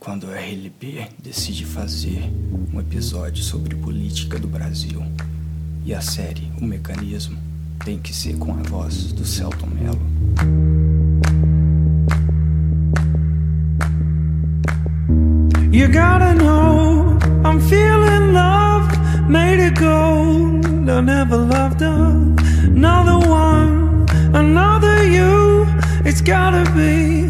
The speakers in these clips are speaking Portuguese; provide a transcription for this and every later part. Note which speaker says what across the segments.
Speaker 1: quando a RLP decide fazer um episódio sobre política do Brasil. E a série O Mecanismo tem que ser com a voz do Celton Mello.
Speaker 2: You gotta know I'm feeling loved, made it gold. I never loved another one, another you. It's gotta be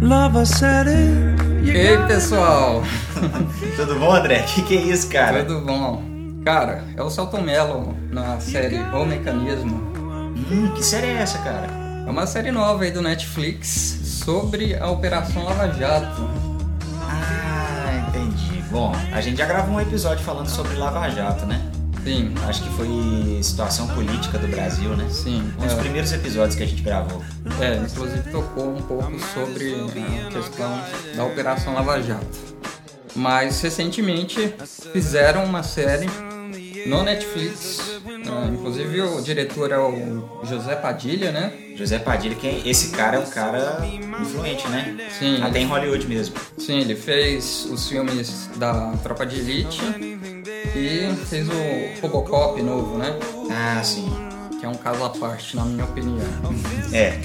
Speaker 2: love. I said it.
Speaker 3: Ei, pessoal!
Speaker 4: Tudo bom, André? Que que é isso, cara?
Speaker 3: Tudo bom? Cara, é o Celton Mello na série O Mecanismo.
Speaker 4: Hum, que série é essa, cara?
Speaker 3: É uma série nova aí do Netflix sobre a Operação Lava Jato.
Speaker 4: Ah, entendi. Bom, a gente já gravou um episódio falando sobre Lava Jato, né?
Speaker 3: Sim,
Speaker 4: Acho que foi situação política do Brasil, né?
Speaker 3: sim.
Speaker 4: Um dos
Speaker 3: é.
Speaker 4: primeiros episódios que a gente gravou.
Speaker 3: É, inclusive tocou um pouco sobre a questão da Operação Lava Jato. Mas recentemente fizeram uma série no Netflix. ah, inclusive o diretor é o José Padilha, né?
Speaker 4: José Padilha, que esse cara é um cara influente, né?
Speaker 3: Sim.
Speaker 4: Até em Hollywood mesmo.
Speaker 3: Sim, ele fez os filmes da Tropa de Elite e fez o Robocop novo, né?
Speaker 4: Ah, sim.
Speaker 3: Que é um caso à parte, na minha opinião.
Speaker 4: É,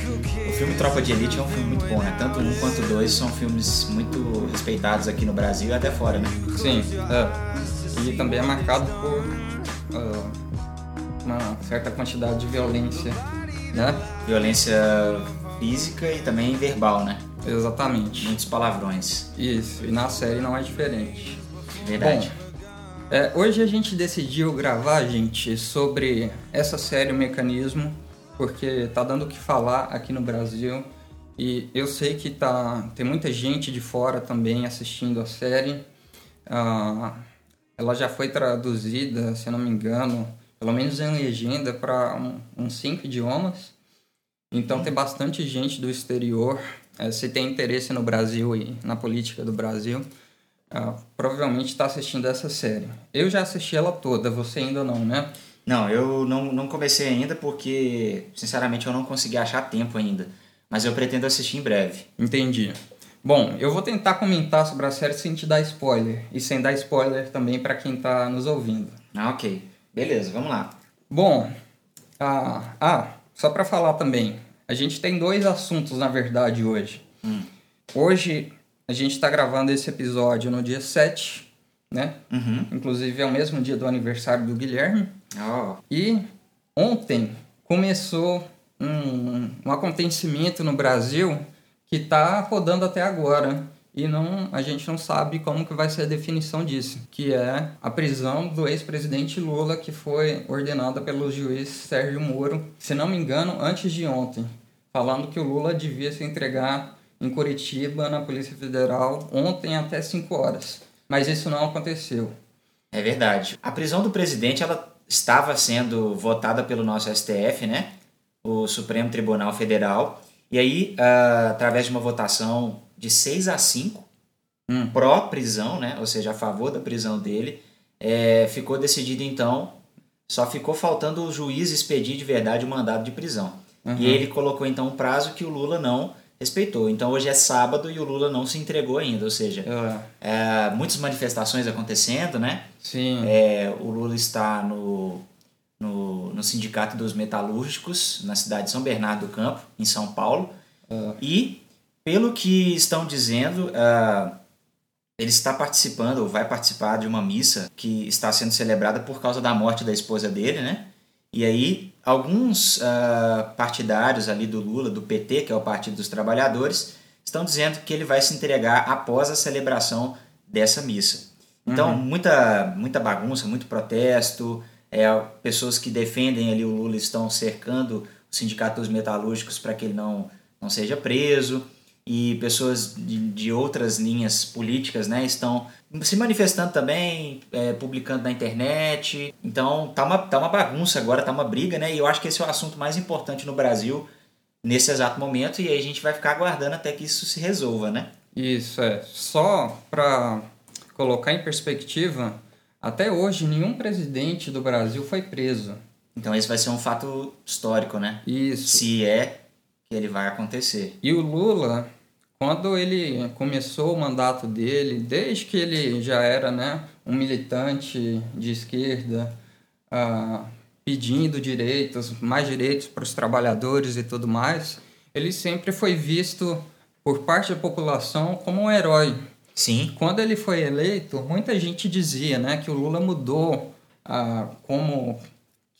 Speaker 4: o filme Tropa de Elite é um filme muito bom, né? Tanto um quanto dois são filmes muito respeitados aqui no Brasil e até fora, né?
Speaker 3: Sim, é. E também é marcado por ah, uma certa quantidade de violência, né?
Speaker 4: Violência física e também verbal, né?
Speaker 3: Exatamente.
Speaker 4: Muitos palavrões.
Speaker 3: Isso, e na série não é diferente.
Speaker 4: Verdade.
Speaker 3: É, hoje a gente decidiu gravar, gente, sobre essa série O Mecanismo, porque tá dando o que falar aqui no Brasil. E eu sei que tá, tem muita gente de fora também assistindo a série. Ah, ela já foi traduzida, se eu não me engano, pelo menos em legenda, para um, uns cinco idiomas. Então tem bastante gente do exterior. É, se tem interesse no Brasil e na política do Brasil, ah, provavelmente está assistindo essa série. Eu já assisti ela toda, você ainda não, né?
Speaker 4: Não, eu não, não comecei ainda porque, sinceramente, eu não consegui achar tempo ainda. Mas eu pretendo assistir em breve.
Speaker 3: Entendi. Bom, eu vou tentar comentar sobre a série sem te dar spoiler e sem dar spoiler também para quem está nos ouvindo.
Speaker 4: Ah, ok. Beleza, vamos lá.
Speaker 3: Bom, ah, ah só para falar também, a gente tem dois assuntos na verdade hoje.
Speaker 4: Hum.
Speaker 3: Hoje a gente está gravando esse episódio no dia 7, né?
Speaker 4: Uhum.
Speaker 3: Inclusive é o mesmo dia do aniversário do Guilherme.
Speaker 4: Ó,
Speaker 3: E ontem começou um, um acontecimento no Brasil que está rodando até agora. E não, a gente não sabe como que vai ser a definição disso, que é a prisão do ex-presidente Lula, que foi ordenada pelo juiz Sérgio Moro, se não me engano, antes de ontem, falando que o Lula devia se entregar em Curitiba, na Polícia Federal, ontem até 5 horas. Mas isso não aconteceu.
Speaker 4: é verdade. A prisão do presidente, ela estava sendo votada pelo nosso STF, né? O Supremo Tribunal Federal. E aí, ah, através de uma votação de 6 a 5,
Speaker 3: Hum.
Speaker 4: pró-prisão, né? Ou seja, a favor da prisão dele, é, ficou decidido então, só ficou faltando o juiz expedir de verdade o mandado de prisão.
Speaker 3: Uhum.
Speaker 4: E ele colocou então um prazo que o Lula não respeitou. Então hoje é sábado e o Lula não se entregou ainda, ou seja,
Speaker 3: É,
Speaker 4: é, muitas manifestações acontecendo, né?
Speaker 3: sim.
Speaker 4: É, o Lula está no, no, no Sindicato dos Metalúrgicos, na cidade de São Bernardo do Campo, em São Paulo. E, pelo que estão dizendo, ah, ele está participando, ou vai participar de uma missa que está sendo celebrada por causa da morte da esposa dele, né? E aí, alguns ah, partidários ali do Lula, do PT, que é o Partido dos Trabalhadores, estão dizendo que ele vai se entregar após a celebração dessa missa. Então, muita, muita bagunça, muito protesto, é, pessoas que defendem ali o Lula estão cercando o Sindicato dos Metalúrgicos para que ele não, não seja preso, e pessoas de, de outras linhas políticas né, estão se manifestando também, é, publicando na internet. Então, tá uma, tá uma bagunça agora, tá uma briga, né? E eu acho que esse é o assunto mais importante no Brasil nesse exato momento, e aí a gente vai ficar aguardando até que isso se resolva, né?
Speaker 3: Isso é. Só para colocar em perspectiva, até hoje nenhum presidente do Brasil foi preso.
Speaker 4: Então esse vai ser um fato histórico, né?
Speaker 3: Isso.
Speaker 4: Se é que ele vai acontecer.
Speaker 3: E o Lula quando ele começou o mandato dele, desde que ele já era né, um militante de esquerda, uh, pedindo direitos, mais direitos para os trabalhadores e tudo mais, ele sempre foi visto por parte da população como um herói.
Speaker 4: Sim.
Speaker 3: Quando ele foi eleito, muita gente dizia né, que o Lula mudou uh, como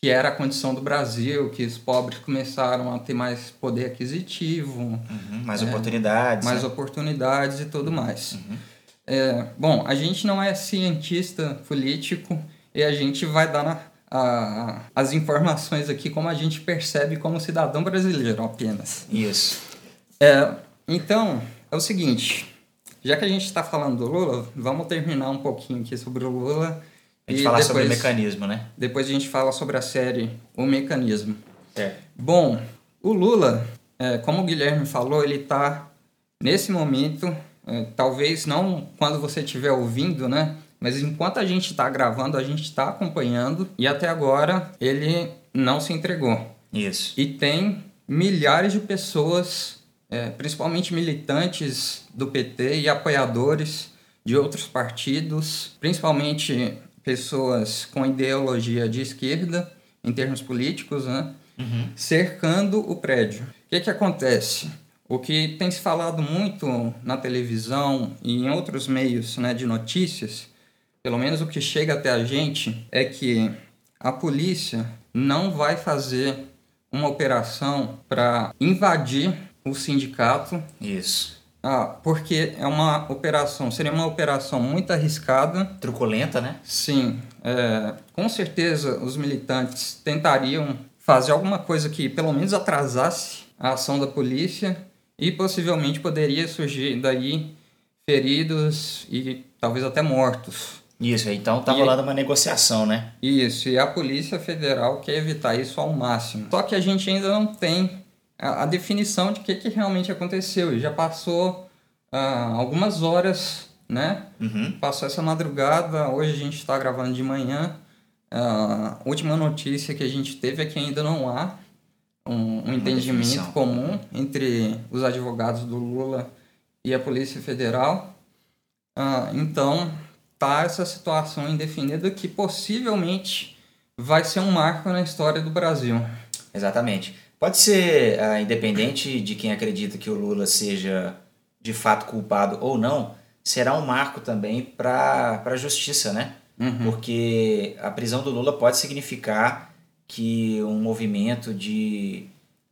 Speaker 3: que era a condição do Brasil, que os pobres começaram a ter mais poder aquisitivo,
Speaker 4: uhum, mais é, oportunidades,
Speaker 3: mais
Speaker 4: né?
Speaker 3: oportunidades e tudo mais. Uhum. É, bom, a gente não é cientista político e a gente vai dar na, a, as informações aqui como a gente percebe como cidadão brasileiro apenas.
Speaker 4: Isso.
Speaker 3: É, então, é o seguinte, já que a gente está falando do Lula, vamos terminar um pouquinho aqui sobre o Lula
Speaker 4: a gente e depois, sobre o mecanismo, né?
Speaker 3: Depois a gente fala sobre a série O Mecanismo.
Speaker 4: É.
Speaker 3: Bom, o Lula, é, como o Guilherme falou, ele está nesse momento, é, talvez não quando você estiver ouvindo, né? Mas enquanto a gente está gravando, a gente está acompanhando e até agora ele não se entregou.
Speaker 4: Isso.
Speaker 3: E tem milhares de pessoas, é, principalmente militantes do PT e apoiadores de outros partidos, principalmente pessoas com ideologia de esquerda, em termos políticos, né? Uhum. cercando o prédio. O que, que acontece? O que tem se falado muito na televisão e em outros meios né, de notícias, pelo menos o que chega até a gente, é que a polícia não vai fazer uma operação para invadir o sindicato.
Speaker 4: Isso.
Speaker 3: Ah, porque é uma operação, seria uma operação muito arriscada.
Speaker 4: Truculenta, né?
Speaker 3: Sim. É, com certeza os militantes tentariam fazer alguma coisa que pelo menos atrasasse a ação da polícia e possivelmente poderia surgir daí feridos e talvez até mortos.
Speaker 4: Isso, então tá rolando uma negociação, né?
Speaker 3: Isso, e a Polícia Federal quer evitar isso ao máximo. Só que a gente ainda não tem a, a definição de o que, que realmente aconteceu. E já passou uh, algumas horas, né?
Speaker 4: Uhum.
Speaker 3: Passou essa madrugada, hoje a gente está gravando de manhã. Uh, a última notícia que a gente teve é que ainda não há um, um entendimento definição. comum entre os advogados do Lula e a Polícia Federal. Uh, então, tá essa situação indefinida que possivelmente vai ser um marco na história do Brasil.
Speaker 4: Exatamente. Pode ser, uh, independente de quem acredita que o Lula seja de fato culpado ou não, será um marco também para a justiça, né?
Speaker 3: Uhum.
Speaker 4: Porque a prisão do Lula pode significar que um movimento de,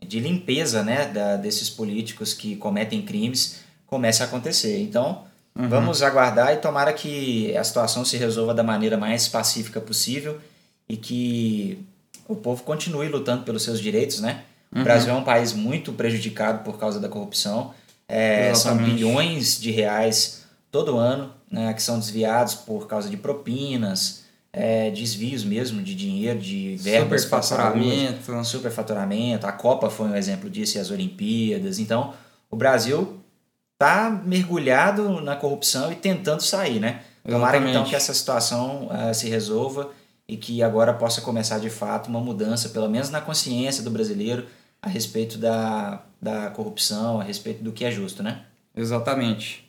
Speaker 4: de limpeza né, da, desses políticos que cometem crimes comece a acontecer. Então, uhum. vamos aguardar e tomara que a situação se resolva da maneira mais pacífica possível e que o povo continue lutando pelos seus direitos, né? Uhum. O Brasil é um país muito prejudicado por causa da corrupção. É, são bilhões de reais todo ano né, que são desviados por causa de propinas, é, desvios mesmo de dinheiro, de verbas
Speaker 3: superfaturamento.
Speaker 4: superfaturamento. A Copa foi um exemplo disso e as Olimpíadas. Então, o Brasil está mergulhado na corrupção e tentando sair, né? Tomara então que essa situação uh, se resolva e que agora possa começar de fato uma mudança, pelo menos na consciência do brasileiro, a respeito da, da corrupção, a respeito do que é justo, né?
Speaker 3: Exatamente.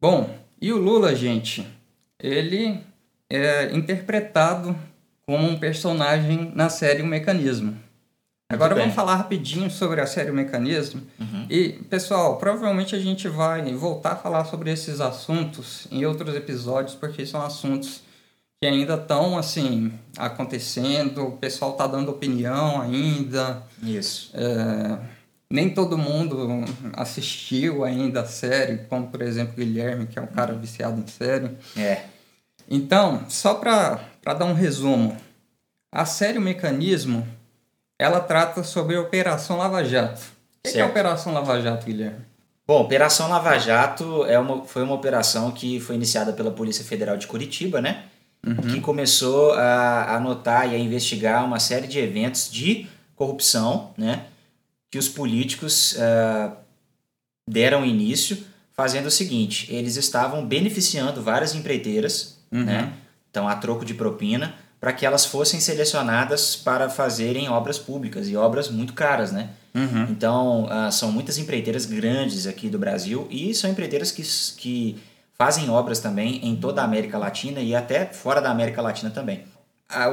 Speaker 3: Bom, e o Lula, gente, ele é interpretado como um personagem na série O Mecanismo. Agora vamos falar rapidinho sobre a série O Mecanismo.
Speaker 4: Uhum.
Speaker 3: E, pessoal, provavelmente a gente vai voltar a falar sobre esses assuntos em outros episódios, porque são assuntos que ainda estão assim acontecendo, o pessoal está dando opinião ainda.
Speaker 4: Isso.
Speaker 3: É, nem todo mundo assistiu ainda a série, como por exemplo o Guilherme, que é um cara viciado em série.
Speaker 4: É.
Speaker 3: Então, só para dar um resumo, a série O Mecanismo, ela trata sobre a Operação Lava Jato. O que é a Operação Lava Jato, Guilherme?
Speaker 4: Bom, Operação Lava Jato é uma, foi uma operação que foi iniciada pela Polícia Federal de Curitiba, né? Uhum. que começou a anotar e a investigar uma série de eventos de corrupção, né, que os políticos uh, deram início, fazendo o seguinte: eles estavam beneficiando várias empreiteiras,
Speaker 3: uhum.
Speaker 4: né, então a troco de propina, para que elas fossem selecionadas para fazerem obras públicas e obras muito caras, né?
Speaker 3: Uhum.
Speaker 4: Então, ah, são muitas empreiteiras grandes aqui do Brasil e são empreiteiras que, que fazem obras também em toda a América Latina e até fora da América Latina também.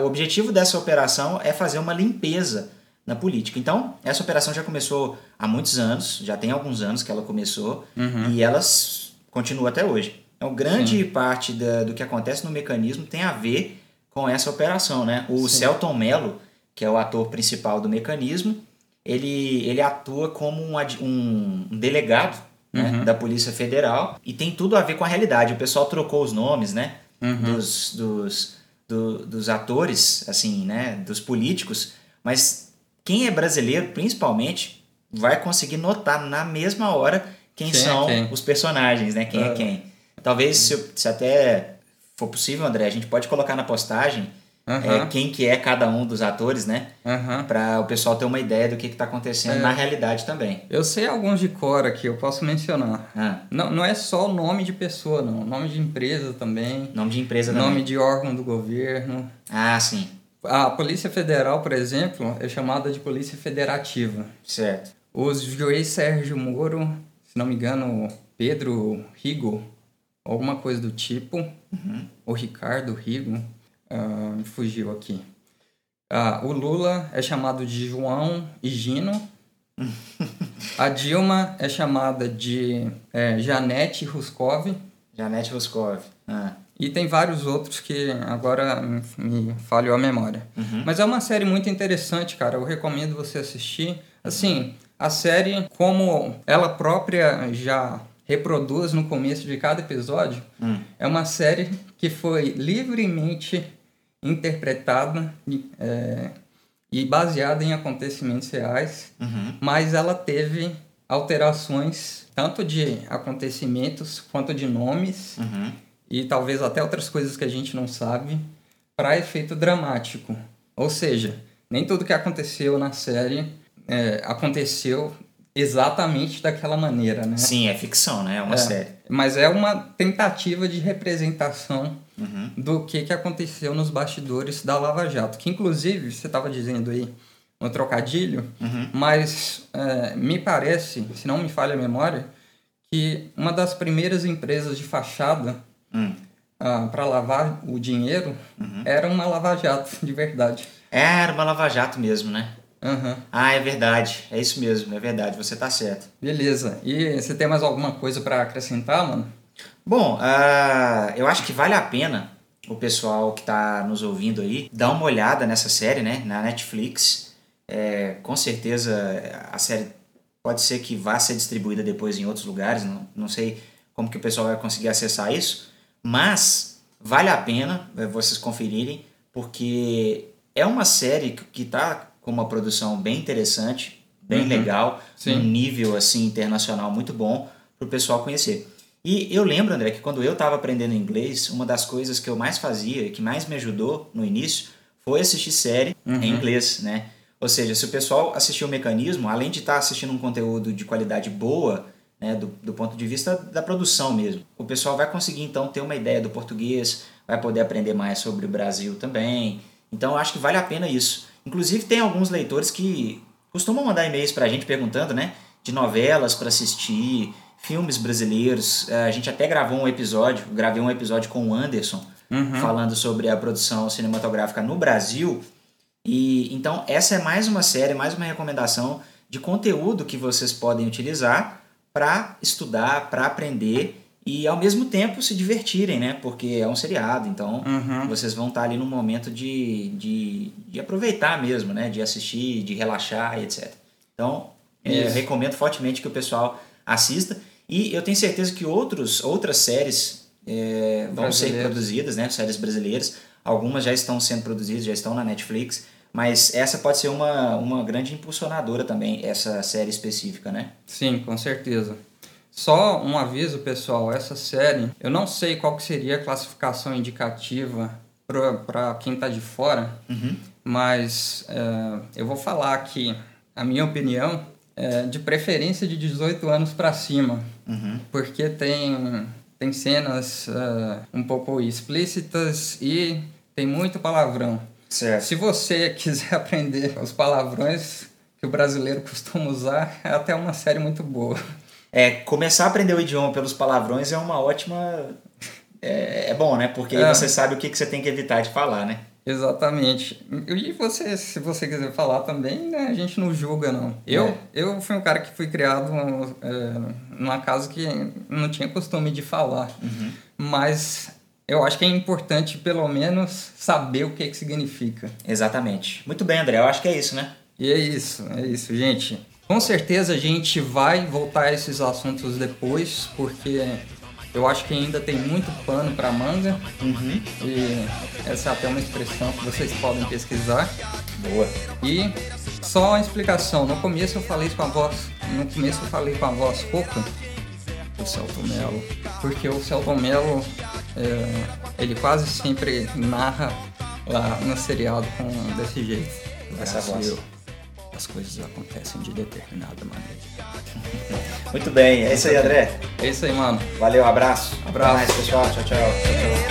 Speaker 4: O objetivo dessa operação é fazer uma limpeza na política. Então, essa operação já começou há muitos anos, já tem alguns anos que ela começou
Speaker 3: Uhum.
Speaker 4: e elas continuam até hoje. Então, grande
Speaker 3: Sim.
Speaker 4: parte da- do que acontece no mecanismo tem a ver com essa operação, né? O
Speaker 3: Sim.
Speaker 4: Celton Mello, que é o ator principal do mecanismo, ele, ele atua como um- um delegado né,
Speaker 3: Uhum.
Speaker 4: da Polícia Federal e tem tudo a ver com a realidade. O pessoal trocou os nomes, né?
Speaker 3: Uhum.
Speaker 4: Dos, dos, do- dos atores, assim, né? Dos políticos, mas quem é brasileiro, principalmente, vai conseguir notar na mesma hora quem,
Speaker 3: Quem é
Speaker 4: são
Speaker 3: quem.
Speaker 4: os personagens, né? Quem é
Speaker 3: Ah.
Speaker 4: quem. Talvez, se, se até for possível, André, a gente pode colocar na postagem é,
Speaker 3: Aham.
Speaker 4: quem que é cada um dos atores, né?
Speaker 3: Aham.
Speaker 4: Para o pessoal ter uma ideia do que está acontecendo
Speaker 3: É.
Speaker 4: na realidade também.
Speaker 3: Eu sei alguns de cor aqui, eu posso mencionar.
Speaker 4: Ah,
Speaker 3: Não, não é só o nome de pessoa, não. Nome de empresa também.
Speaker 4: nome de empresa
Speaker 3: Nome
Speaker 4: também.
Speaker 3: de órgão do governo.
Speaker 4: Ah, sim.
Speaker 3: A Polícia Federal, por exemplo, é chamada de Polícia Federativa.
Speaker 4: Certo.
Speaker 3: O juiz Sérgio Moro, se não me engano, Pedro Rigo, alguma coisa do tipo,
Speaker 4: Uhum.
Speaker 3: ou Ricardo Rigo, fugiu aqui. Ah, o Lula é chamado de João Higino. A Dilma é chamada de é, Janete Ruskov.
Speaker 4: Janete Roscov. Ah,
Speaker 3: E tem vários outros que agora me, me falhou a memória.
Speaker 4: Uhum.
Speaker 3: Mas é uma série muito interessante, cara. Eu recomendo você assistir. Assim, a série, como ela própria já reproduz no começo de cada episódio,
Speaker 4: Hum.
Speaker 3: é uma série que foi livremente interpretada e, é, e baseada em acontecimentos reais,
Speaker 4: Uhum.
Speaker 3: mas ela teve alterações tanto de acontecimentos quanto de nomes
Speaker 4: Uhum.
Speaker 3: e talvez até outras coisas que a gente não sabe para efeito dramático. Ou seja, nem tudo que aconteceu na série é, aconteceu exatamente daquela maneira, né?
Speaker 4: Sim, é ficção, né? É uma
Speaker 3: É,
Speaker 4: série.
Speaker 3: Mas é uma tentativa de representação
Speaker 4: Uhum.
Speaker 3: do que, que aconteceu nos bastidores da Lava Jato. Que inclusive, você estava dizendo aí um trocadilho,
Speaker 4: Uhum.
Speaker 3: mas é, me parece, se não me falha a memória, que uma das primeiras empresas de fachada
Speaker 4: Hum.
Speaker 3: para lavar o dinheiro era uma lava-jato de verdade.
Speaker 4: Era uma lava-jato mesmo, né?
Speaker 3: Aham.
Speaker 4: Ah, é verdade. É isso mesmo, é verdade. Você tá certo.
Speaker 3: Beleza. E você tem mais alguma coisa para acrescentar, mano?
Speaker 4: Bom, ah, eu acho que vale a pena o pessoal que está nos ouvindo aí dar uma olhada nessa série, né? Na Netflix. É, com certeza a série pode ser que vá ser distribuída depois em outros lugares. Não, não sei como que o pessoal vai conseguir acessar isso. Mas vale a pena é, vocês conferirem, porque é uma série que está com uma produção bem interessante, bem
Speaker 3: Uhum.
Speaker 4: legal,
Speaker 3: Sim.
Speaker 4: um nível assim internacional muito bom para o pessoal conhecer. E eu lembro, André, que quando eu estava aprendendo inglês, uma das coisas que eu mais fazia, que mais me ajudou no início, foi assistir série
Speaker 3: Uhum.
Speaker 4: em inglês, né? Ou seja, se o pessoal assistir o mecanismo, além de estar assistindo um conteúdo de qualidade boa, né, do, do ponto de vista da produção mesmo, o pessoal vai conseguir então ter uma ideia do português, vai poder aprender mais sobre o Brasil também. Então eu acho que vale a pena isso. Inclusive tem alguns leitores que costumam mandar e-mails pra gente perguntando, né, de novelas para assistir, filmes brasileiros. Eh, A gente até gravou um episódio, gravei um episódio com o Anderson
Speaker 3: Uhum.
Speaker 4: falando sobre a produção cinematográfica no Brasil. E então essa é mais uma série, mais uma recomendação de conteúdo que vocês podem utilizar para estudar, para aprender e ao mesmo tempo se divertirem, né? Porque é um seriado, então
Speaker 3: Uhum.
Speaker 4: vocês vão estar ali num momento de, de, de aproveitar mesmo, né? De assistir, de relaxar e etc. Então, é, recomendo fortemente que o pessoal assista. E eu tenho certeza que outros, outras séries é, vão ser produzidas, né? Séries brasileiras. Algumas já estão sendo produzidas, já estão na Netflix. Mas essa pode ser uma, uma grande impulsionadora também, essa série específica, né?
Speaker 3: Sim, com certeza. Só um aviso, pessoal, essa série, eu não sei qual que seria a classificação indicativa para quem tá de fora,
Speaker 4: Uhum.
Speaker 3: mas é, eu vou falar aqui a minha opinião é de preferência de 18 anos para cima,
Speaker 4: Uhum.
Speaker 3: porque tem, tem cenas é, um pouco explícitas e tem muito palavrão.
Speaker 4: Certo.
Speaker 3: Se você quiser aprender os palavrões que o brasileiro costuma usar, é até uma série muito boa.
Speaker 4: É, começar a aprender o idioma pelos palavrões é uma ótima. É, é bom, né? Porque aí
Speaker 3: É.
Speaker 4: você sabe o que, que você tem que evitar de falar, né?
Speaker 3: Exatamente. E você, se você quiser falar também, né, a gente não julga, não. Eu,
Speaker 4: É.
Speaker 3: eu fui um cara que fui criado é, numa casa que não tinha costume de falar.
Speaker 4: Uhum.
Speaker 3: Mas eu acho que é importante, pelo menos, saber o que, que significa.
Speaker 4: Exatamente. Muito bem, André. Eu acho que é isso, né?
Speaker 3: E é isso, é isso, gente. Com certeza a gente vai voltar a esses assuntos depois, porque eu acho que ainda tem muito pano para manga.
Speaker 4: Uhum.
Speaker 3: E essa é até uma expressão que vocês podem pesquisar.
Speaker 4: Boa.
Speaker 3: E só uma explicação, no começo eu falei com a voz, no começo eu falei com a voz rouca do Celton Mello, porque o Celton Mello, é, ele quase sempre narra lá no seriado com desse jeito.
Speaker 4: Essa voz.
Speaker 3: As coisas acontecem de determinada maneira.
Speaker 4: Muito bem. É isso aí, André.
Speaker 3: É isso aí, mano.
Speaker 4: Valeu, abraço.
Speaker 3: Abraço.
Speaker 4: Mais, pessoal. Tchau, tchau.
Speaker 3: Tchau, tchau.